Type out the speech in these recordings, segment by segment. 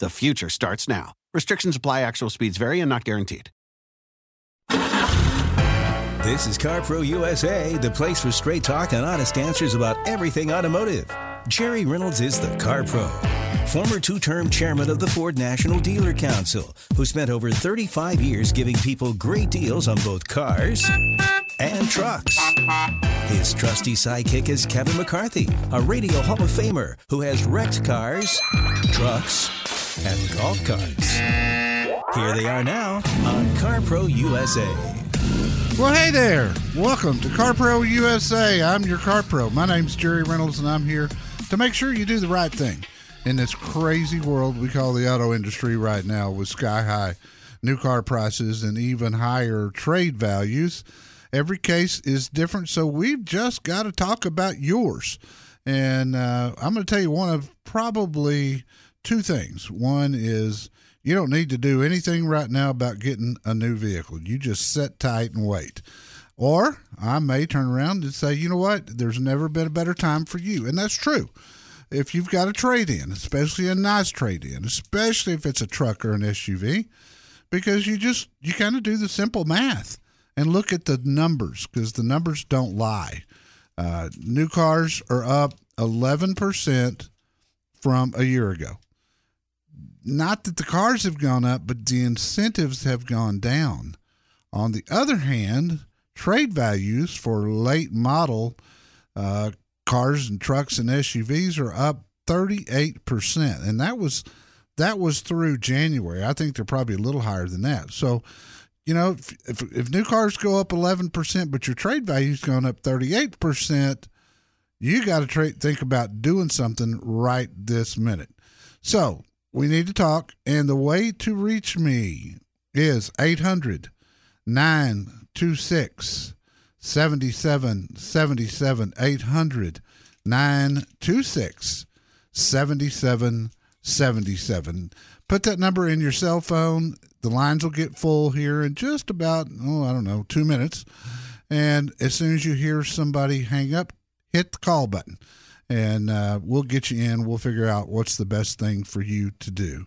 The future starts now. Restrictions apply, actual speeds vary and not guaranteed. This is CarPro USA, the place for straight talk and honest answers about everything automotive. Jerry Reynolds is the Car Pro, former two term chairman of the Ford National Dealer Council, who spent over 35 years giving people great deals on both cars and trucks. His trusty sidekick is Kevin McCarthy, a Radio Hall of Famer who has wrecked cars, trucks, and golf carts. Here they are now on CarPro USA. Well, hey there. Welcome to CarPro USA. I'm your CarPro. My name's Jerry Reynolds, and I'm here to make sure you do the right thing in this crazy world we call the auto industry right now with sky high new car prices and even higher trade values. Every case is different, so we've just got to talk about yours. And uh, I'm going to tell you one of probably two things. One is you don't need to do anything right now about getting a new vehicle. You just sit tight and wait. Or I may turn around and say, you know what? There's never been a better time for you. And that's true. If you've got a trade in, especially a nice trade in, especially if it's a truck or an SUV, because you just, you kind of do the simple math and look at the numbers because the numbers don't lie. Uh, new cars are up 11% from a year ago not that the cars have gone up, but the incentives have gone down. On the other hand, trade values for late model uh, cars and trucks and SUVs are up 38%. And that was that was through January. I think they're probably a little higher than that. So, you know, if, if, if new cars go up 11%, but your trade value's going up 38%, you got to tra- think about doing something right this minute. So, we need to talk. And the way to reach me is 800 926 7777. 800 926 7777. Put that number in your cell phone. The lines will get full here in just about, oh, I don't know, two minutes. And as soon as you hear somebody hang up, hit the call button and uh, we'll get you in. We'll figure out what's the best thing for you to do.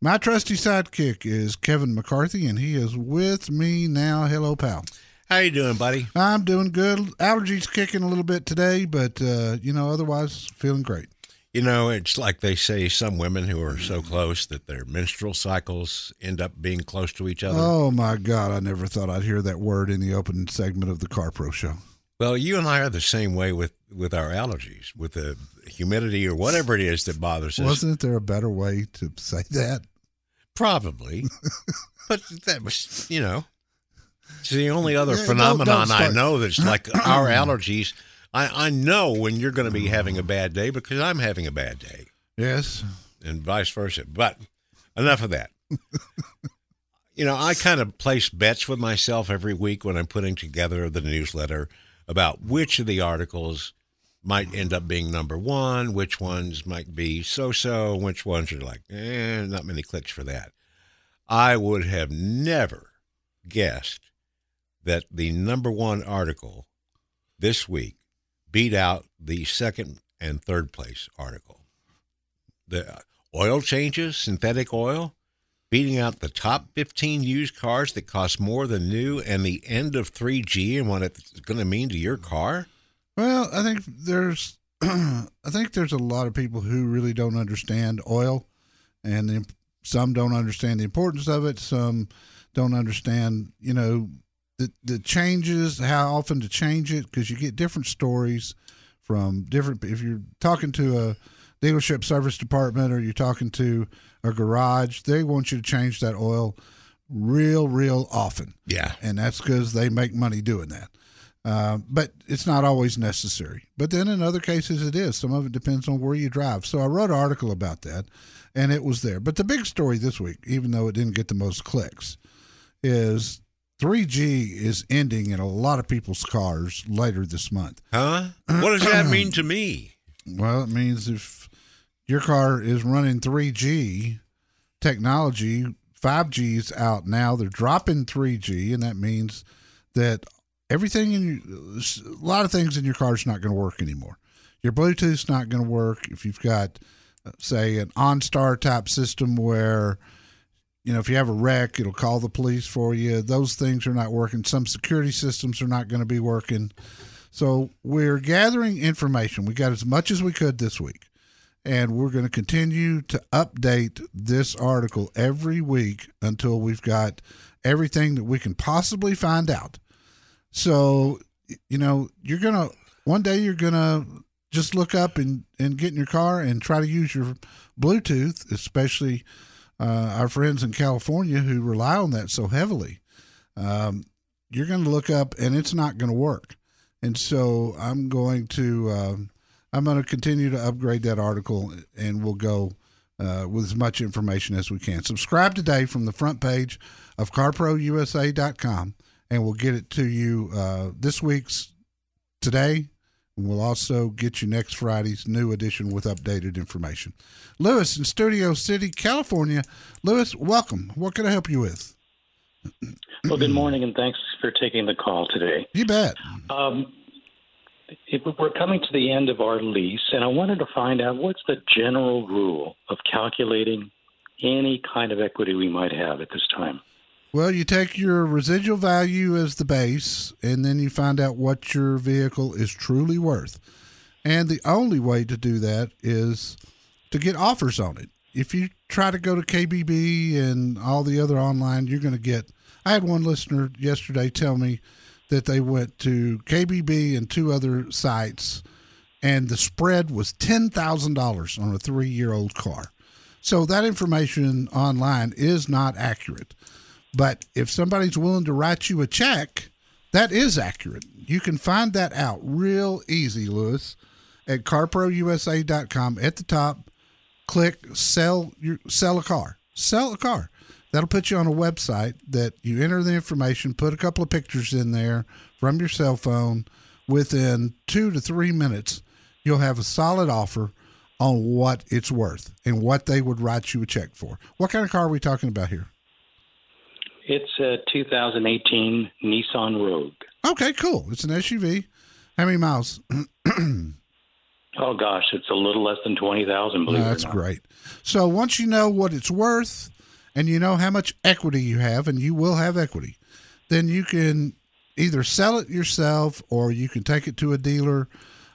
My trusty sidekick is Kevin McCarthy, and he is with me now. Hello, pal. How you doing, buddy? I'm doing good. Allergies kicking a little bit today, but uh, you know, otherwise feeling great. You know, it's like they say some women who are so close that their menstrual cycles end up being close to each other. Oh my God! I never thought I'd hear that word in the opening segment of the Car Pro Show. Well, you and I are the same way with with our allergies, with the humidity or whatever it is that bothers us. Wasn't there a better way to say that? Probably, but that was you know, it's the only other yeah, phenomenon don't, don't I know that's like our allergies. I I know when you're going to be having a bad day because I'm having a bad day. Yes, and vice versa. But enough of that. you know, I kind of place bets with myself every week when I'm putting together the newsletter about which of the articles might end up being number one, which ones might be so so, which ones are like, eh, not many clicks for that. I would have never guessed that the number one article this week beat out the second and third place article. The oil changes, synthetic oil, beating out the top 15 used cars that cost more than new and the end of 3G and what it's going to mean to your car? Well, I think there's I think there's a lot of people who really don't understand oil and the some don't understand the importance of it. Some don't understand, you know, the the changes, how often to change it, because you get different stories from different. If you're talking to a dealership service department or you're talking to a garage, they want you to change that oil real, real often. Yeah. And that's because they make money doing that. Uh, but it's not always necessary. But then in other cases, it is. Some of it depends on where you drive. So I wrote an article about that, and it was there. But the big story this week, even though it didn't get the most clicks, is 3G is ending in a lot of people's cars later this month. Huh? What does that mean to me? Well, it means if your car is running 3G technology, 5G's out now. They're dropping 3G, and that means that everything in a lot of things in your car is not going to work anymore. Your Bluetooth's not going to work if you've got, uh, say, an OnStar type system where, you know, if you have a wreck, it'll call the police for you. Those things are not working. Some security systems are not going to be working. So we're gathering information. We got as much as we could this week. And we're going to continue to update this article every week until we've got everything that we can possibly find out. So, you know, you're going to, one day you're going to just look up and, and get in your car and try to use your Bluetooth, especially uh, our friends in California who rely on that so heavily. Um, you're going to look up and it's not going to work. And so I'm going to. Uh, I'm going to continue to upgrade that article and we'll go uh, with as much information as we can. Subscribe today from the front page of carprousa.com and we'll get it to you uh, this week's today. And we'll also get you next Friday's new edition with updated information. Lewis in Studio City, California. Lewis, welcome. What can I help you with? Well, good morning, and thanks for taking the call today. You bet. Um, we're coming to the end of our lease, and I wanted to find out what's the general rule of calculating any kind of equity we might have at this time. Well, you take your residual value as the base, and then you find out what your vehicle is truly worth. And the only way to do that is to get offers on it. If you try to go to KBB and all the other online, you're going to get. I had one listener yesterday tell me that they went to KBB and two other sites, and the spread was ten thousand dollars on a three-year-old car. So that information online is not accurate. But if somebody's willing to write you a check, that is accurate. You can find that out real easy, Lewis, at carprousa.com. At the top, click sell your sell a car. Sell a car. That'll put you on a website that you enter the information, put a couple of pictures in there from your cell phone. Within two to three minutes, you'll have a solid offer on what it's worth and what they would write you a check for. What kind of car are we talking about here? It's a 2018 Nissan Rogue. Okay, cool. It's an SUV. How many miles? oh gosh, it's a little less than 20,000. Believe No, that's it or not. great. So once you know what it's worth and you know how much equity you have, and you will have equity, then you can either sell it yourself or you can take it to a dealer,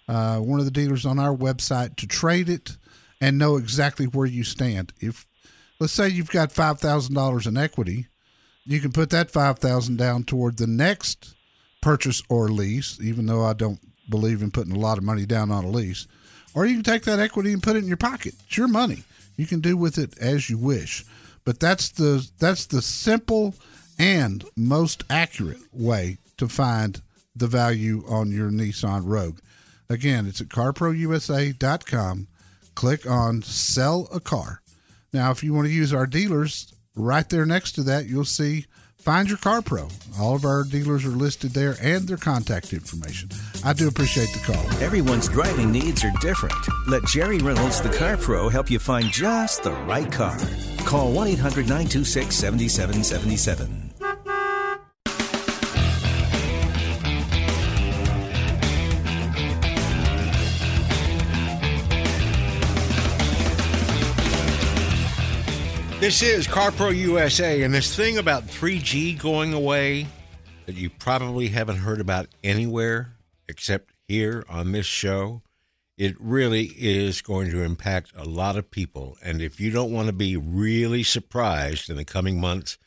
uh, one of the dealers on our website, to trade it and know exactly where you stand. If let's say you've got five thousand dollars in equity, you can put that five thousand down toward the next purchase or lease, even though I don't believe in putting a lot of money down on a lease. Or you can take that equity and put it in your pocket. It's your money. You can do with it as you wish. But that's the that's the simple and most accurate way to find the value on your Nissan Rogue. Again, it's at carprousa.com. Click on sell a car. Now, if you want to use our dealers, right there next to that, you'll see Find Your Car Pro. All of our dealers are listed there and their contact information. I do appreciate the call. Everyone's driving needs are different. Let Jerry Reynolds, the Car Pro, help you find just the right car. Call 1 800 926 7777. This is CarPro USA, and this thing about 3G going away that you probably haven't heard about anywhere except here on this show It really is going to impact a lot of people. And if you don't want to be really surprised in the coming months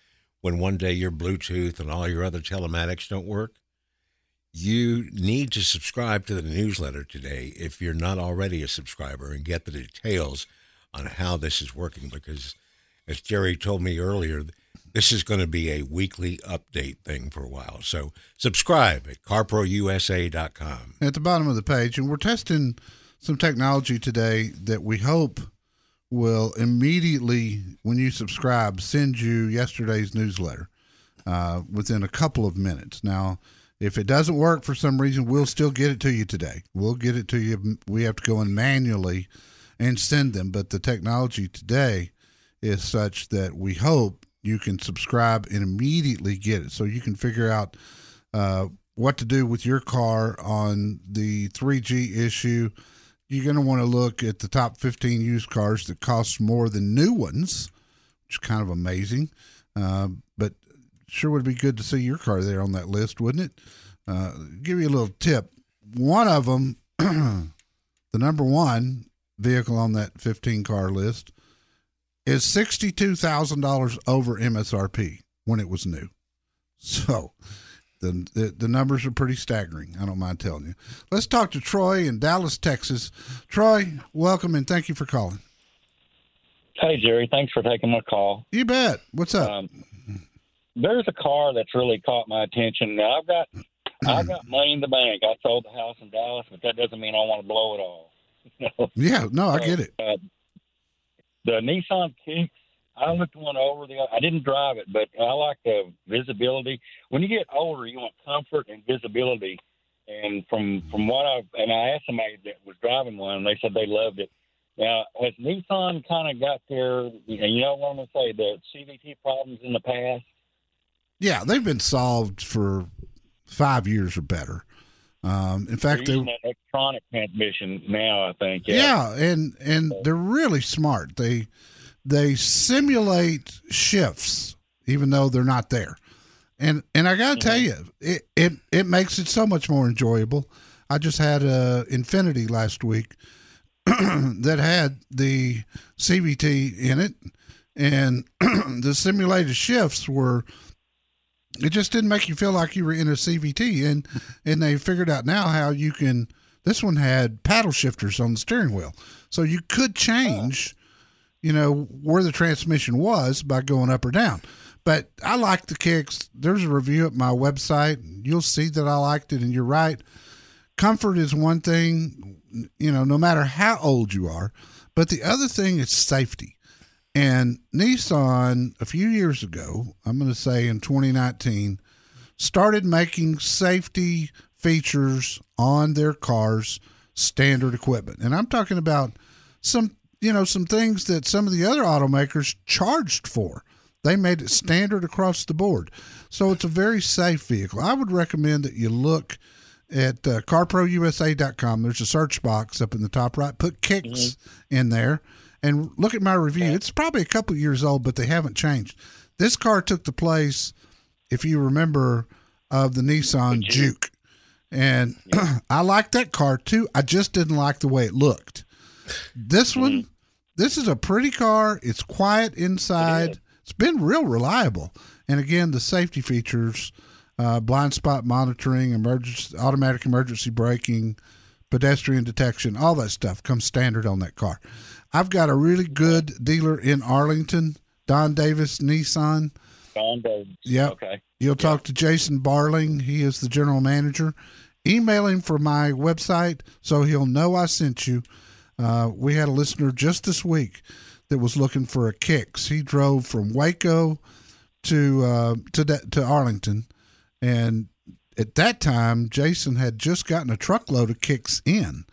when one day your Bluetooth and all your other telematics don't work, you need to subscribe to the newsletter today if you're not already a subscriber and get the details on how this is working because as Jerry told me earlier, this is going to be a weekly update thing for a while. So subscribe at carprousa.com. At the bottom of the page, and we're testing some technology today that we hope will immediately, when you subscribe, send you yesterday's newsletter uh, within a couple of minutes. Now, if it doesn't work for some reason, we'll still get it to you today. We'll get it to you. We have to go in manually and send them, but the technology today is such that we hope you can subscribe and immediately get it. So you can figure out uh, what to do with your car on the 3G issue. You're going to want to look at the top 15 used cars that cost more than new ones, which is kind of amazing. Uh, but sure would be good to see your car there on that list, wouldn't it? Uh, give you a little tip. One of them, the number one vehicle on that 15 car list, is $62,000 over MSRP when it was new. So the, the, the numbers are pretty staggering. I don't mind telling you. Let's talk to Troy in Dallas, Texas. Troy, welcome and thank you for calling. Hey, Jerry. Thanks for taking my call. You bet. What's up? Um, there's a car that's really caught my attention. Now I've got I've got money in the bank. I sold the house in Dallas, but that doesn't mean I want to blow it all. yeah, no, I get it. Uh, the Nissan Kicks, I looked one over. The I didn't drive it, but I like the visibility. When you get older, you want comfort and visibility. And from from what I and I asked somebody that was driving one, and they said they loved it. Now, as Nissan kind of got their, you know what I'm going to say, the CVT problems in the past? Yeah, they've been solved for five years or better. Um, in fact, they're using they, electronic transmission now. I think. Yeah. yeah, and and they're really smart. They they simulate shifts even though they're not there. And and I got to mm-hmm. tell you, it, it it makes it so much more enjoyable. I just had a Infiniti last week that had the CVT in it, and the simulated shifts were it just didn't make you feel like you were in a CVT. And and they figured out now how you can. This one had paddle shifters on the steering wheel, so you could change, you know, where the transmission was by going up or down. But I like the kicks. There's a review at my website. You'll see that I liked it, and you're right. Comfort is one thing, you know, no matter how old you are. But the other thing is safety. And Nissan, a few years ago, I'm going to say in 2019, started making safety features on their cars standard equipment. And I'm talking about some, you know, some things that some of the other automakers charged for. They made it standard across the board. So it's a very safe vehicle. I would recommend that you look at uh, carprousa.com. There's a search box up in the top right. Put kicks mm-hmm. in there and look at my review. It's probably a couple years old, but they haven't changed. This car took the place, if you remember, of the Nissan Juke. And I liked that car too. I just didn't like the way it looked. This one, mm-hmm. This is a pretty car. It's quiet inside. It it's been real reliable. And again, the safety features, uh, blind spot monitoring, emergency, automatic emergency braking, pedestrian detection, all that stuff comes standard on that car. I've got a really good dealer in Arlington, Don Davis Nissan. Don Davis. Yep. Okay. You'll talk to Jason Barling. He is the general manager. Email him for my website so he'll know I sent you. Uh, we had a listener just this week that was looking for a kicks. He drove from Waco to uh, to to Arlington, and at that time, Jason had just gotten a truckload of kicks in,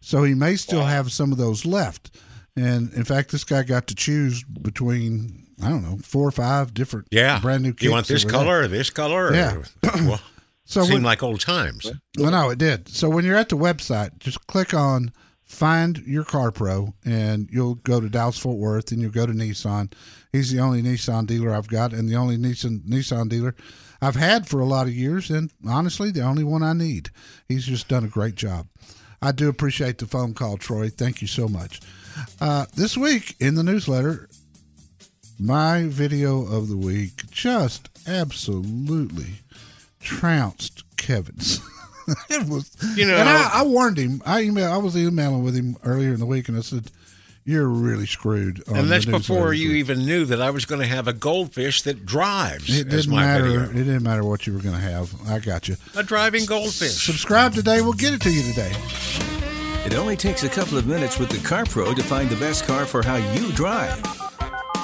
so he may still wow. have some of those left. And in fact, this guy got to choose between I don't know four or five different yeah brand new. You want this color or this color? Yeah. Or, well, so seemed when, like old times. Well, no, it did. So when you're at the website, just click on find your car pro and you'll go to Dallas Fort Worth and you'll go to Nissan. He's the only Nissan dealer I've got and the only Nissan Nissan dealer I've had for a lot of years and honestly the only one I need. He's just done a great job. I do appreciate the phone call, Troy. Thank you so much. Uh, this week in the newsletter, my video of the week just absolutely trounced Kevin's. it was, You know- and I, I warned him. I email, I was emailing with him earlier in the week, and I said, "You're really screwed." On And that's before you week." even knew that I was going to have a goldfish that drives It as didn't my matter. video. It didn't matter what you were going to have. I got you. A driving goldfish. Subscribe today. We'll get it to you today. It only takes a couple of minutes with the Car Pro to find the best car for how you drive.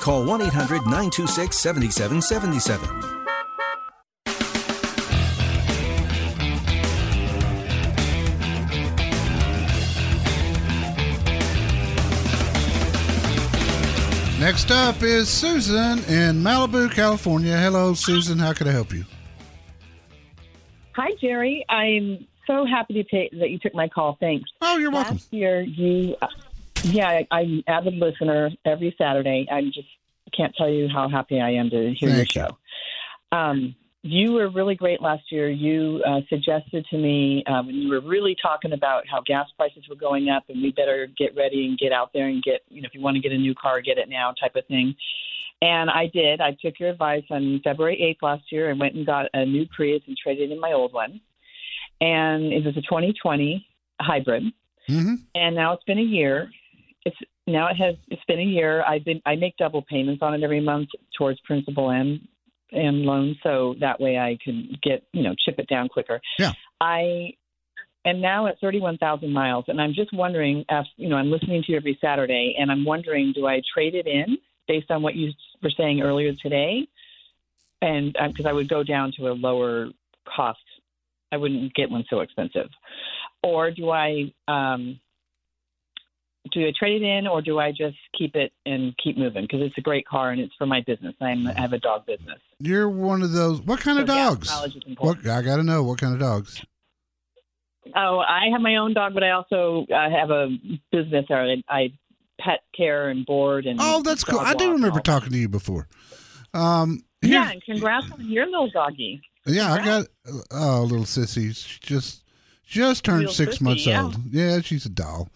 Call 1 800 926 7777. Next up is Susan in Malibu, California. Hello, Susan. How can I help you? Hi, Jerry. I'm so happy to take that you took my call. Thanks. Oh, you're welcome. Last year, you, uh, yeah, I, I'm an avid listener every Saturday. I just can't tell you how happy I am to hear Thank you. your show. Um, you were really great last year. You uh, suggested to me uh, when you were really talking about how gas prices were going up and we better get ready and get out there and get, you know, if you want to get a new car, get it now type of thing. And I did. I took your advice on February 8th last year and went and got a new Prius and traded in my old one. And it was a 2020 hybrid. hmm And now it's been a year. It's now it has it's been a year. I've been I make double payments on it every month towards principal and and loan, so that way I can get you know chip it down quicker. Yeah. I am now at 31,000 miles, and I'm just wondering, if, you know, I'm listening to you every Saturday, and I'm wondering, do I trade it in based on what you were saying earlier today? And because I would go down to a lower cost, I wouldn't get one so expensive. Or do I um, do I trade it in, or do I just keep it and keep moving? Because it's a great car and it's for my business. I'm, I have a dog business. You're one of those. What kind of So gas dogs? What I got to know. What kind of dogs? Oh, I have my own dog, but I also uh, have a business. Or I, I pet care and board and. Oh, that's cool. I do remember talking to you before. Um, here- Yeah, and congrats on your little doggy. yeah. I got oh, little sissy. She Just just turned Little six sissy, months yeah. old. Yeah, she's a doll.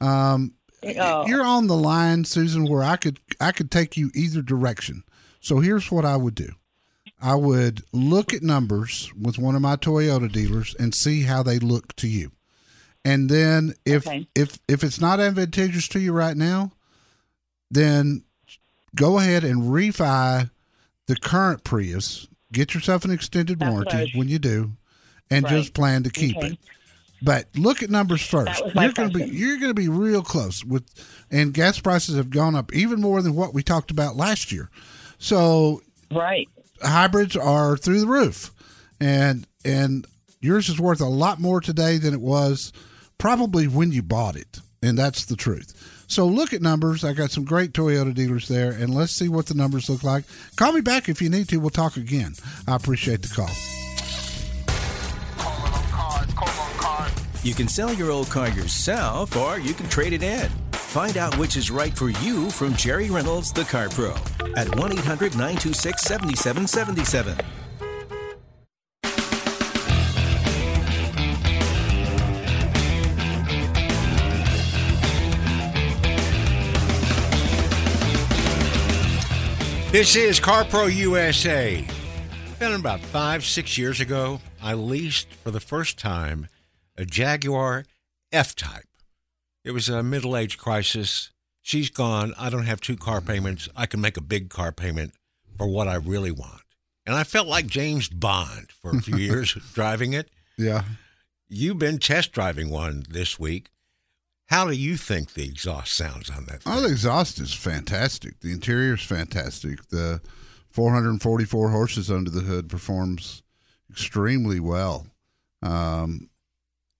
Um, Oh. you're on the line, Susan, where I could I could take you either direction. So here's what I would do. I would look at numbers with one of my Toyota dealers and see how they look to you. And then if Okay. if if it's not advantageous to you right now, then go ahead and refi the current Prius. Get yourself an extended That's warranty when you do, and Right. just plan to keep Okay. it. But look at numbers first. That was my You're going to be you're going to be real close with, and gas prices have gone up even more than what we talked about last year. So Right. hybrids are through the roof, and and yours is worth a lot more today than it was probably when you bought it, and that's the truth. So look at numbers. I got some great Toyota dealers there, and let's see what the numbers look like. Call me back if you need to. We'll talk again. I appreciate the call. You can sell your old car yourself or you can trade it in. Find out which is right for you from Jerry Reynolds, the Car Pro, at 1 800 926 7777. This is CarPro USA. Been about five, six years ago, I leased for the first time a Jaguar F Type. It was a middle age crisis. She's gone. I don't have two car payments. I can make a big car payment for what I really want. And I felt like James Bond for a few years driving it. Yeah. You've been test driving one this week. How do you think the exhaust sounds on that? Oh, thing? the exhaust is fantastic. The interior is fantastic. The 444 horses under the hood performs extremely well. Um,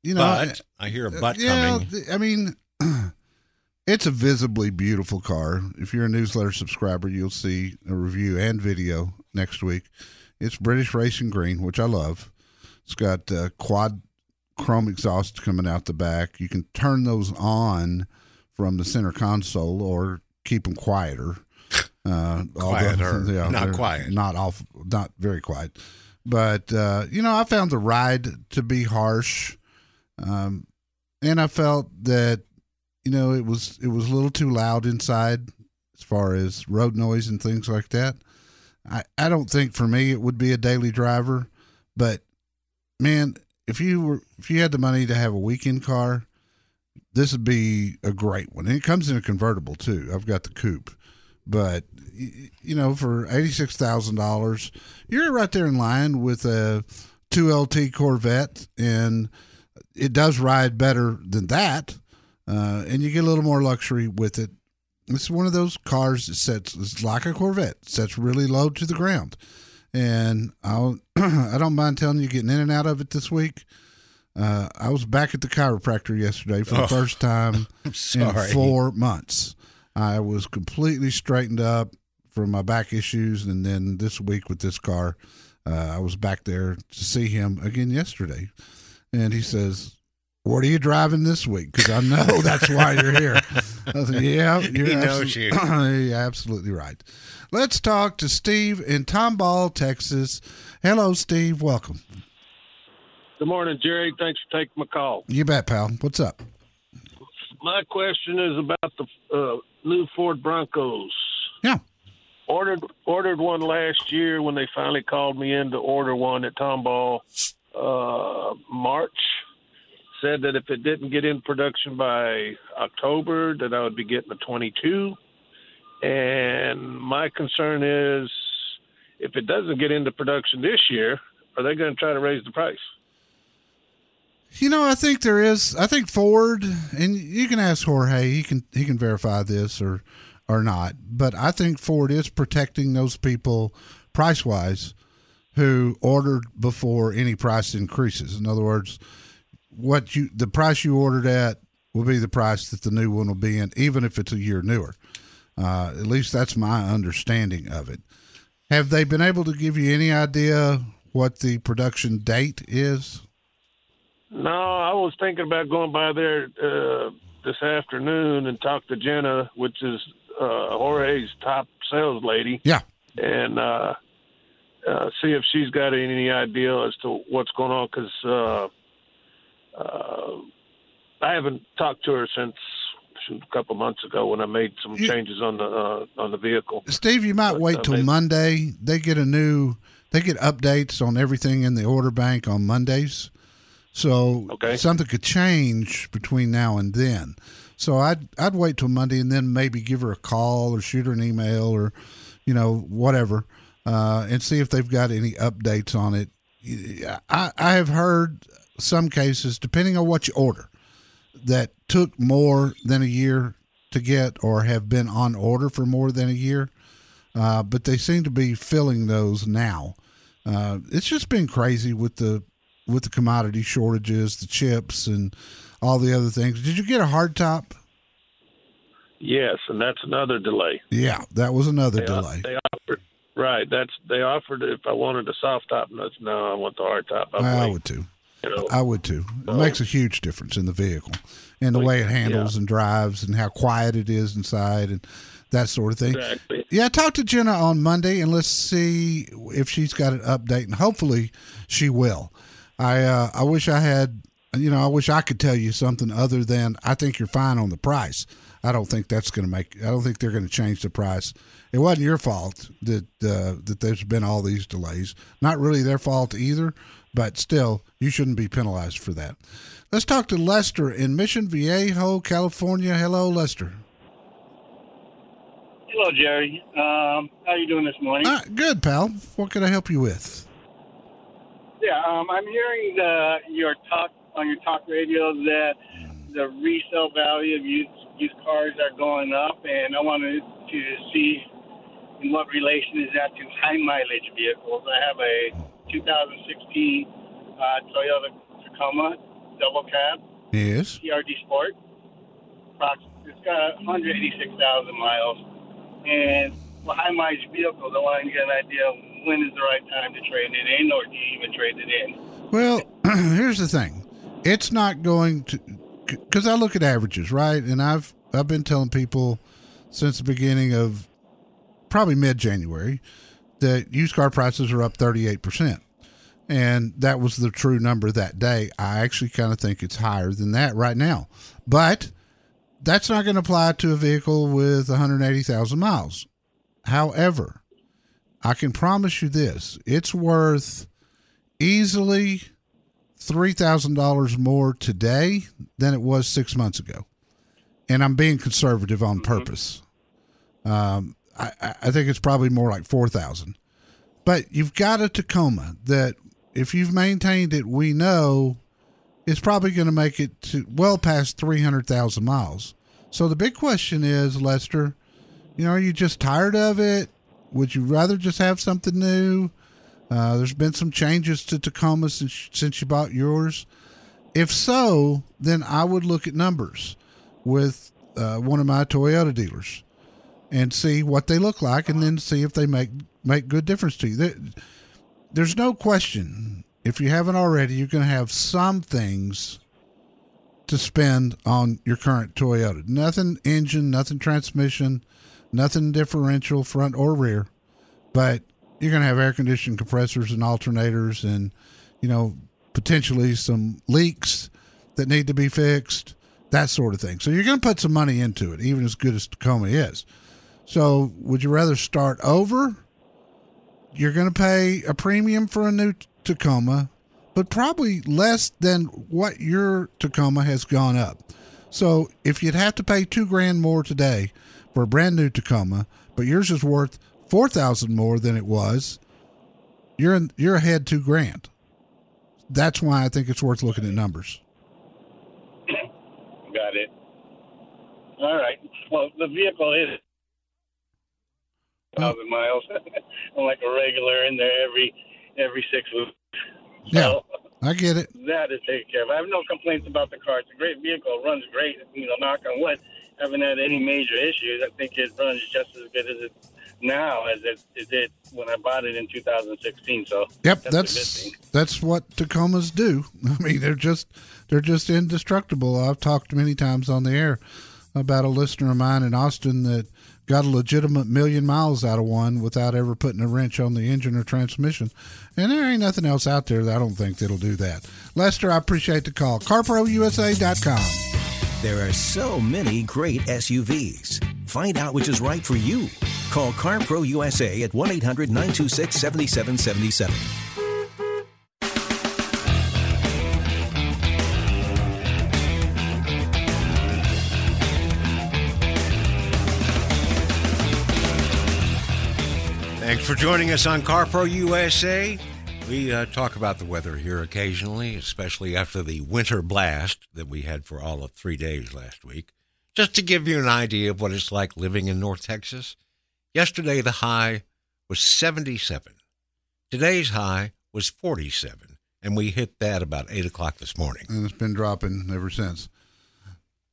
you know, but I hear a butt yeah, coming. I mean, it's a visibly beautiful car. If you're a newsletter subscriber, you'll see a review and video next week. It's British Racing Green, which I love. It's got uh, quad chrome exhaust coming out the back. You can turn those on from the center console or keep them quieter. Uh, Quieter, not they're quiet. not off, not very quiet. But uh, you know, I found the ride to be harsh. Um, and I felt that you know it was it was a little too loud inside as far as road noise and things like that. I I don't think for me it would be a daily driver, but man, if you were if you had the money to have a weekend car, this would be a great one. And it comes in a convertible too. I've got the coupe, but you know, for eighty six thousand dollars, you're right there in line with a two LT Corvette, and it does ride better than that, uh, and you get a little more luxury with it. It's one of those cars that sets it's like a Corvette, sets really low to the ground, and I'll I don't mind telling you, getting in and out of it this week. Uh, I was back at the chiropractor yesterday for the Oh, first time in four months. I was completely straightened up from my back issues, and then this week with this car, uh, I was back there to see him again yesterday, and he says, "What are you driving this week?" Because I know that's why you're here. I said, "Yeah, you're He knows absolu- you're absolutely right." Let's talk to Steve in Tomball, Texas. Hello, Steve. Welcome. Good morning, Jerry. Thanks for taking my call. You bet, pal. What's up? My question is about the uh, new Ford Broncos. Yeah. Ordered ordered one last year when they finally called me in to order one at Tomball uh, March. Said that if it didn't get in production by October, that I would be getting a 22. And my concern is, if it doesn't get into production this year, are they going to try to raise the price? You know, I think there is. I think Ford, and you can ask Jorge. He can he can verify this or or not. But I think Ford is protecting those people price wise who ordered before any price increases. In other words, what you the price you ordered at will be the price that the new one will be in, even if it's a year newer. Uh, at least that's my understanding of it. Have they been able to give you any idea what the production date is? No, I was thinking about going by there uh, this afternoon and talk to Jenna, which is uh, Jorge's top sales lady, Yeah. and uh, see if she's got any idea as to what's going on. Because uh, uh, I haven't talked to her since shoot, a couple months ago when I made some You- changes on the uh, on the vehicle. Steve, you might But, wait uh, till Monday. They get a new, they get updates on everything in the order bank on Mondays. So Okay. something could change between now and then. So I'd I'd wait till Monday and then maybe give her a call or shoot her an email or, you know, whatever, uh, and see if they've got any updates on it. I I have heard some cases, depending on what you order, that took more than a year to get or have been on order for more than a year. Uh, but they seem to be filling those now. Uh, it's just been crazy with the with the commodity shortages, the chips, and all the other things. Did you get a hard top? Yes, and that's another delay. Yeah, that was another They, delay. they offered right. That's they offered if I wanted a soft top. No, no I want the hard top. I'm I would too. you know. I would too. It makes a huge difference in the vehicle and the way it handles and drives and how quiet it is inside and that sort of thing. Exactly. Yeah, talk to Jenna on Monday and let's see if she's got an update, and hopefully she will. I uh, I wish I had, you know, I wish I could tell you something other than I think you're fine on the price. I don't think that's going to make. I don't think they're going to change the price. It wasn't your fault that uh, that there's been all these delays. Not really their fault either, but still, you shouldn't be penalized for that. Let's talk to Lester in Mission Viejo, California. Hello, Lester. Hello, Jerry. Um, how are you doing this morning? Ah, good, pal. What can I help you with? yeah, um, I'm hearing the, your talk on your talk radio that the resale value of used, used cars are going up, and I wanted to see in what relation is that to high mileage vehicles. I have a 2016 uh, Toyota Tacoma double cab Yes. TRD Sport. It's got 186,000 miles. And for high mileage vehicles, I want to get an idea of when is the right time to trade it in, or do you even trade it in? Well, here's the thing. It's not going to because I look at averages, right? And I've I've been telling people since the beginning of probably mid January that used car prices are up 38%. and that was the true number that day. I actually kind of think it's higher than that right now, but that's not going to apply to a vehicle with 180,000 miles. However, I can promise you this: it's worth easily three thousand dollars more today than it was six months ago, and I'm being conservative on purpose. Um, I, I think it's probably more like four thousand. But you've got a Tacoma that, if you've maintained it, we know it's probably going to make it to well past three hundred thousand miles. So the big question is, Lester, you know, are you just tired of it? Would you rather just have something new? Uh, there's been some changes to Tacoma since since you bought yours. If so, then I would look at numbers with uh, one of my Toyota dealers and see what they look like, and then see if they make make good difference to you. There, there's no question. If you haven't already, you're going to have some things to spend on your current Toyota. Nothing engine, nothing transmission, nothing differential, front or rear, but you're going to have air conditioning compressors and alternators and, you know, potentially some leaks that need to be fixed, that sort of thing. So you're going to put some money into it, even as good as Tacoma is. So would you rather start over? You're going to pay a premium for a new Tacoma, but probably less than what your Tacoma has gone up. So if you'd have to pay two grand more today for a brand new Tacoma, but yours is worth four thousand more than it was, you're in, you're ahead two grand. That's why I think it's worth looking at numbers. Got it. All right. Well, the vehicle is thousand miles. I'm like a regular in there every every six weeks. Yeah, I get it. That is taken care of. I have no complaints about the car. It's a great vehicle. It runs great. You know, knock on wood. Haven't had any major issues. I think it runs just as good as it now as it, it did when I bought it in 2016. So Yep, that's, that's that's what Tacomas do. I mean, they're just they're just indestructible. I've talked many times on the air about a listener of mine in Austin that got a legitimate million miles out of one without ever putting a wrench on the engine or transmission. And there ain't nothing else out there that I don't think that'll do that. Lester, I appreciate the call. CarProUSA.com. There are so many great SUVs. Find out which is right for you. Call CarPro USA at 1 800 926 7777. Thanks for joining us on CarPro USA. We uh, talk about the weather here occasionally, especially after the winter blast that we had for all of three days last week. Just to give you an idea of what it's like living in North Texas, yesterday the high was 77. Today's high was 47, and we hit that about 8 o'clock this morning. And it's been dropping ever since.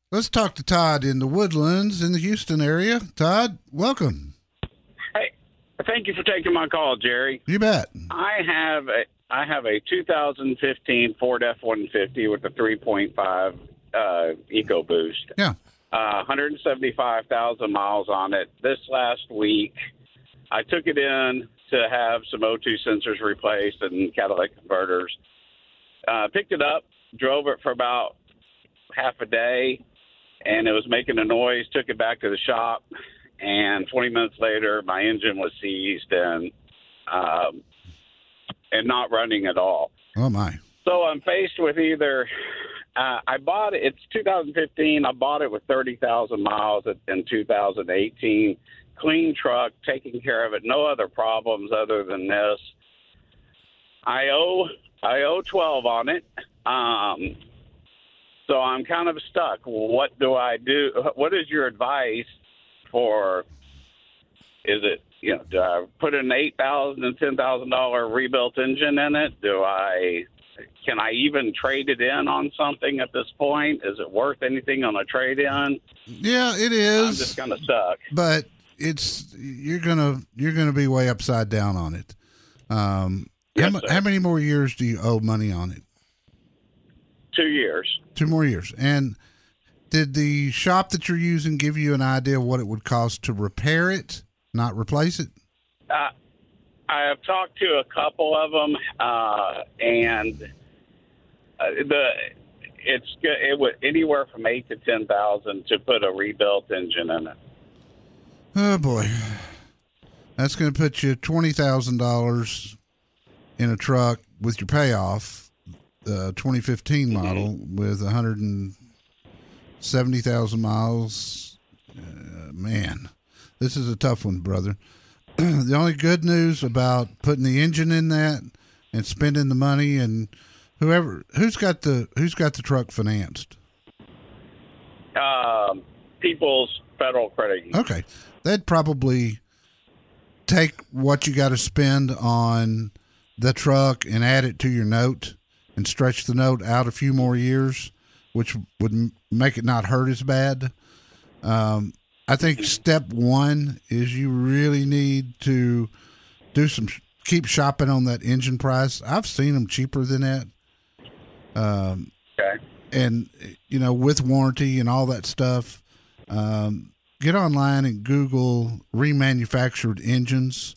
Let's talk to Todd in the woodlands in the Houston area. Todd, welcome. Thank you for taking my call, Jerry. You bet. I have a I have a 2015 Ford F150 with a 3.5 uh, EcoBoost. Yeah. Uh, 175,000 miles on it. This last week, I took it in to have some O2 sensors replaced and catalytic converters. Uh, picked it up, drove it for about half a day, and it was making a noise. Took it back to the shop, and 20 minutes later, my engine was seized and um, and not running at all. Oh my. So I'm faced with either uh, I bought it. It's 2015. I bought it with 30,000 miles in 2018. Clean truck, taking care of it. No other problems other than this. I owe I owe 12 on it. Um, so I'm kind of stuck. What do I do? What is your advice for? Is it you know? Do I put an eight thousand and ten thousand dollar rebuilt engine in it? Do I? Can I even trade it in on something at this point? Is it worth anything on a trade in? Yeah, it is. I'm just of stuck. but it's you're gonna you're gonna be way upside down on it. Um, Yes, how, how many more years do you owe money on it? Two years. Two more years. And did the shop that you're using give you an idea of what it would cost to repair it, not replace it? Uh, I have talked to a couple of them, uh, and uh, the it's go- it was anywhere from eight to ten thousand to put a rebuilt engine in it. Oh boy, that's going to put you twenty thousand dollars in a truck with your payoff, the 2015 model with one hundred and seventy thousand miles. Uh, man, this is a tough one, brother. the only good news about putting the engine in that and spending the money and whoever who's got the who's got the truck financed. Um, People's Federal Credit Union. Okay. They'd probably take what you got to spend on the truck and add it to your note and stretch the note out a few more years, which would make it not hurt as bad. Um, I think step one is you really need to do some keep shopping on that engine price. I've seen them cheaper than that. Um, Okay. and you know with warranty and all that stuff um, get online and google remanufactured engines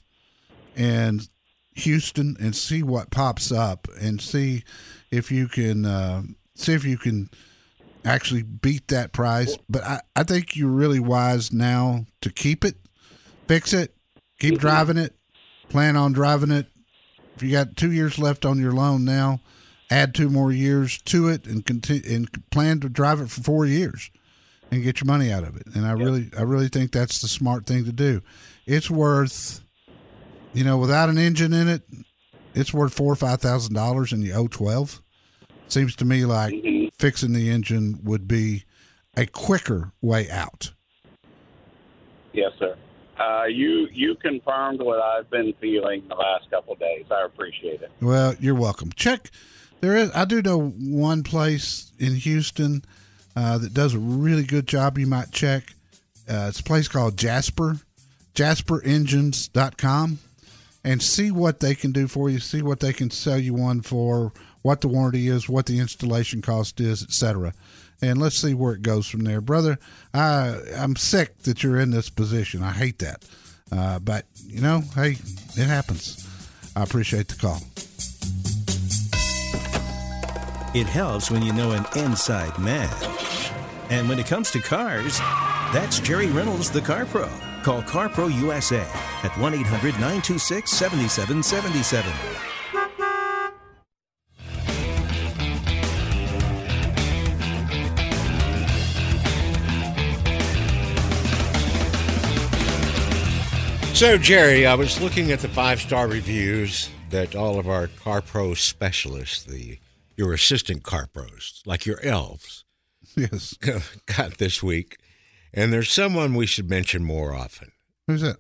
and houston and see what pops up and see if you can uh, see if you can actually beat that price but I, I think you're really wise now to keep it fix it keep driving it plan on driving it if you got two years left on your loan now add two more years to it and continue and plan to drive it for four years and get your money out of it. And I really, I really think that's the smart thing to do. It's worth, you know, without an engine in it, it's worth four or five thousand dollars, and you owe twelve. Seems to me like fixing the engine would be a quicker way out. Yes, sir. Uh, you you confirmed what I've been feeling the last couple of days. I appreciate it. Well, you're welcome. Check. There is. I do know one place in Houston uh, that does a really good job. You might check. Uh, it's a place called Jasper, JasperEngines.com, and see what they can do for you. See what they can sell you one for. What the warranty is, what the installation cost is, etc. And let's see where it goes from there, brother. I I'm sick that you're in this position. I hate that, uh, but you know, hey, it happens. I appreciate the call. It helps when you know an inside man. And when it comes to cars, that's Jerry Reynolds, the Car Pro. Call Car Pro USA at 1 800 926 7777. So, Jerry, I was looking at the five star reviews that all of our car pro specialists, the your assistant car pros, like your elves, Yes. got this week, and there's someone we should mention more often. Who's that?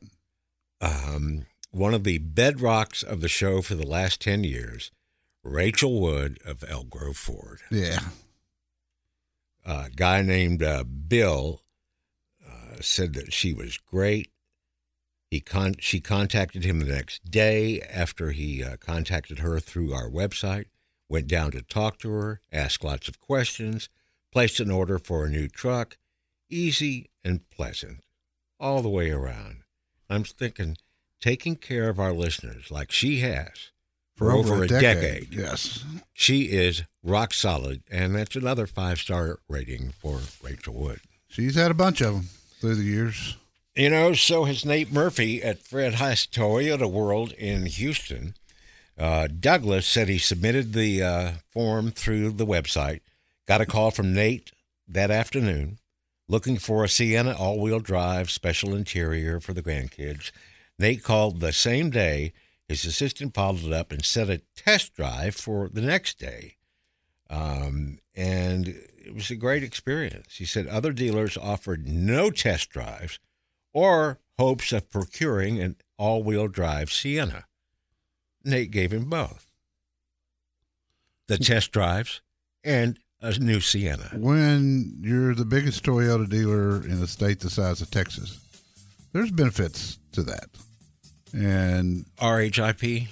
Um, one of the bedrocks of the show for the last ten years, Rachel Wood of Elk Grove Ford. Yeah. A guy named uh, Bill uh, said that she was great. He con- she contacted him the next day after he uh, contacted her through our website. Went down to talk to her, asked lots of questions, placed an order for a new truck. Easy and pleasant, all the way around. I'm thinking, taking care of our listeners like she has for, over, a decade. Yes. She is rock solid, and that's another five star rating for Rachel Wood. She's had a bunch of them through the years. You know, so has Nate Murphy at Fred Haas Toyota World in Houston. Uh, Douglas said he submitted the uh, form through the website, got a call from Nate that afternoon looking for a Sienna all wheel drive special interior for the grandkids. Nate called the same day. His assistant followed it up and set a test drive for the next day. Um, and it was a great experience. He said other dealers offered no test drives or hopes of procuring an all wheel drive Sienna. Nate gave him both the test drives and a new Sienna. When you're the biggest Toyota dealer in a state the size of Texas, there's benefits to that. And RHIP?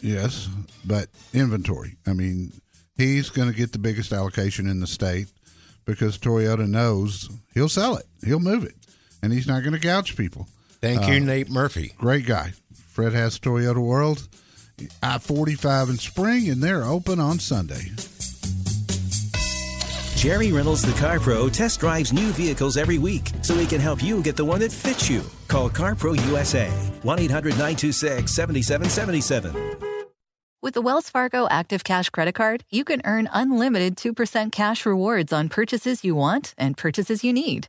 yes, but inventory. I mean, he's going to get the biggest allocation in the state because Toyota knows he'll sell it, he'll move it, and he's not going to gouge people. Thank you, uh, Nate Murphy. Great guy. Fred Haas Toyota World, I 45 in spring, and they're open on Sunday. Jerry Reynolds, the Car Pro, test drives new vehicles every week so he can help you get the one that fits you. Call CarPro USA, 1 800 926 7777. With the Wells Fargo Active Cash Credit Card, you can earn unlimited 2% cash rewards on purchases you want and purchases you need.